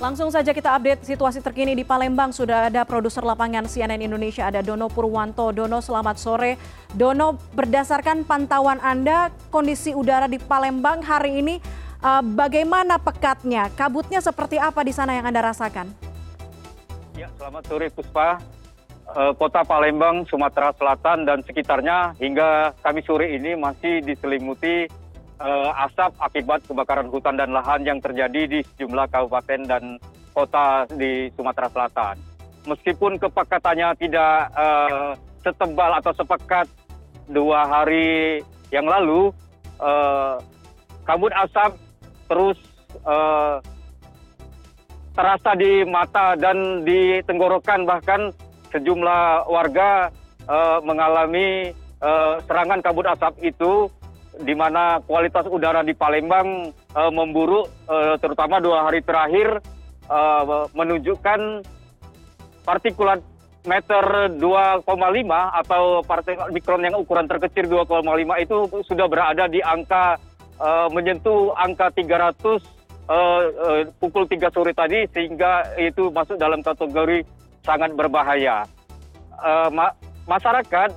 Langsung saja kita update situasi terkini di Palembang. Sudah ada produser lapangan CNN Indonesia, ada Dono Purwanto. Dono, selamat sore. Dono, berdasarkan pantauan Anda, kondisi udara di Palembang hari ini uh, bagaimana pekatnya? Kabutnya seperti apa di sana yang Anda rasakan? Ya, selamat sore Puspa. Uh, Kota Palembang, Sumatera Selatan dan sekitarnya hingga kami sore ini masih diselimuti asap akibat kebakaran hutan dan lahan yang terjadi di sejumlah kabupaten dan kota di Sumatera Selatan. Meskipun kepekatannya tidak uh, setebal atau sepekat dua hari yang lalu, uh, kabut asap terus uh, terasa di mata dan di tenggorokan bahkan sejumlah warga uh, mengalami uh, serangan kabut asap itu di mana kualitas udara di Palembang uh, memburuk, uh, terutama dua hari terakhir uh, menunjukkan partikulat meter 2,5 atau partikel mikron yang ukuran terkecil 2,5 itu sudah berada di angka uh, menyentuh angka 300 uh, uh, pukul 3 sore tadi sehingga itu masuk dalam kategori sangat berbahaya. Uh, ma masyarakat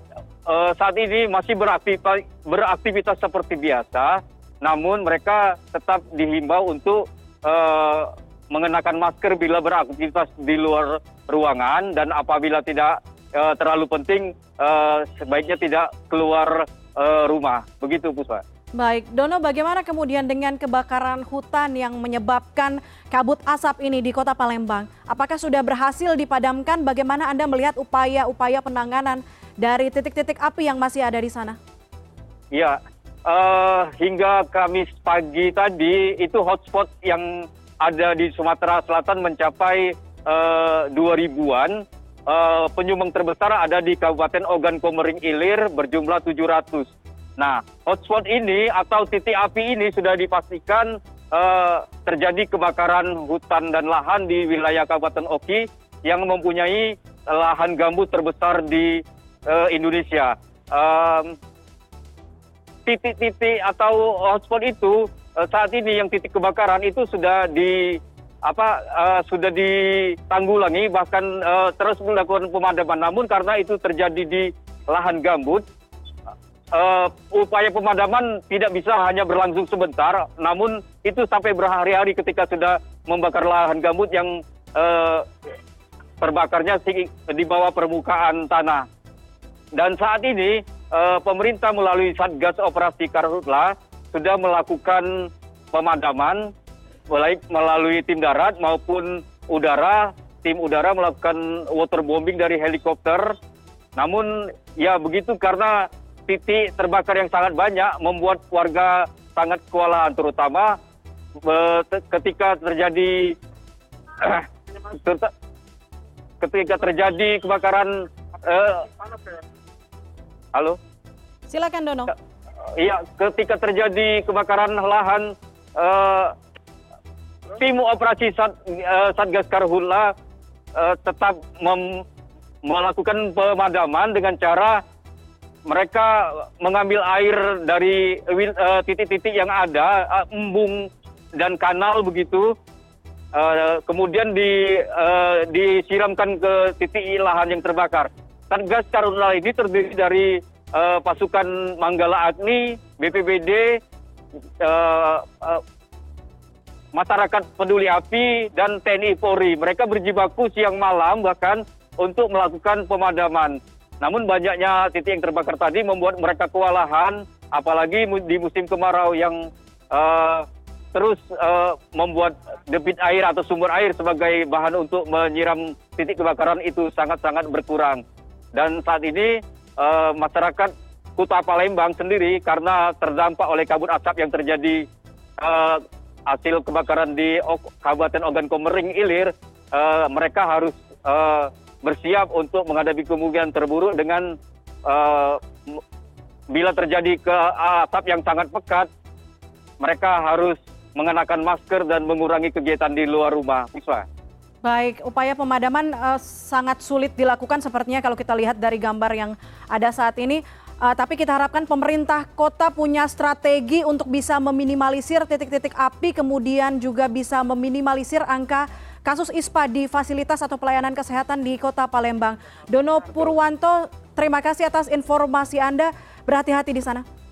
saat ini masih beraktivitas, beraktivitas seperti biasa, namun mereka tetap dihimbau untuk uh, mengenakan masker bila beraktivitas di luar ruangan dan apabila tidak uh, terlalu penting sebaiknya tidak keluar rumah. Begitu Puspa. Baik, Dono bagaimana kemudian dengan kebakaran hutan yang menyebabkan kabut asap ini di kota Palembang? Apakah sudah berhasil dipadamkan? Bagaimana Anda melihat upaya-upaya penanganan dari titik-titik api yang masih ada di sana? Ya, uh, hingga Kamis pagi tadi itu hotspot yang ada di Sumatera Selatan mencapai uh, 2000-an. Uh, penyumbang terbesar ada di Kabupaten Ogan Komering Ilir berjumlah 700 nah hotspot ini atau titik api ini sudah dipastikan uh, terjadi kebakaran hutan dan lahan di wilayah Kabupaten Oki yang mempunyai lahan gambut terbesar di uh, Indonesia. titik-titik atau hotspot itu uh, saat ini yang titik kebakaran itu sudah di apa uh, sudah ditanggulangi bahkan uh, terus melakukan pemadaman. Namun karena itu terjadi di lahan gambut, upaya pemadaman tidak bisa hanya berlangsung sebentar, namun itu sampai berhari-hari ketika sudah membakar lahan gambut yang uh, terbakarnya di bawah permukaan tanah. Dan saat ini uh, pemerintah melalui Satgas Operasi Karhutla sudah melakukan pemadaman baik melalui tim darat maupun udara. Tim udara melakukan waterbombing dari helikopter. Namun ya begitu karena titik terbakar yang sangat banyak membuat warga sangat kewalahan terutama ketika terjadi ketika terjadi kebakaran uh, halo? Silakan Dono. Iya ketika terjadi kebakaran lahan uh, tim operasi Sat, uh, Satgas Karhutla uh, tetap mem, melakukan pemadaman dengan cara mereka mengambil air dari titik-titik uh, yang ada, uh, embung dan kanal begitu, uh, kemudian di, disiramkan ke titik lahan yang terbakar. Satgas Karhutla ini terdiri dari pasukan Manggala Agni, BPBD, masyarakat peduli api, dan TNI Polri. Mereka berjibaku siang malam bahkan untuk melakukan pemadaman namun banyaknya titik yang terbakar tadi membuat mereka kewalahan apalagi di musim kemarau yang uh, terus uh, membuat debit air atau sumber air sebagai bahan untuk menyiram titik kebakaran itu sangat-sangat berkurang. Dan saat ini uh, masyarakat Kota Palembang sendiri karena terdampak oleh kabut asap yang terjadi hasil kebakaran di Kabupaten Ogan Komering Ilir, mereka harus bersiap untuk menghadapi kemungkinan terburuk dengan uh, bila terjadi ke asap yang sangat pekat, mereka harus mengenakan masker dan mengurangi kegiatan di luar rumah. Bisa. Baik, upaya pemadaman uh, sangat sulit dilakukan sepertinya kalau kita lihat dari gambar yang ada saat ini. Uh, tapi kita harapkan pemerintah kota punya strategi untuk bisa meminimalisir titik-titik api, kemudian juga bisa meminimalisir angka kasus ISPA di fasilitas atau pelayanan kesehatan di Kota Palembang. Dono Purwanto, terima kasih atas informasi Anda. Berhati-hati di sana.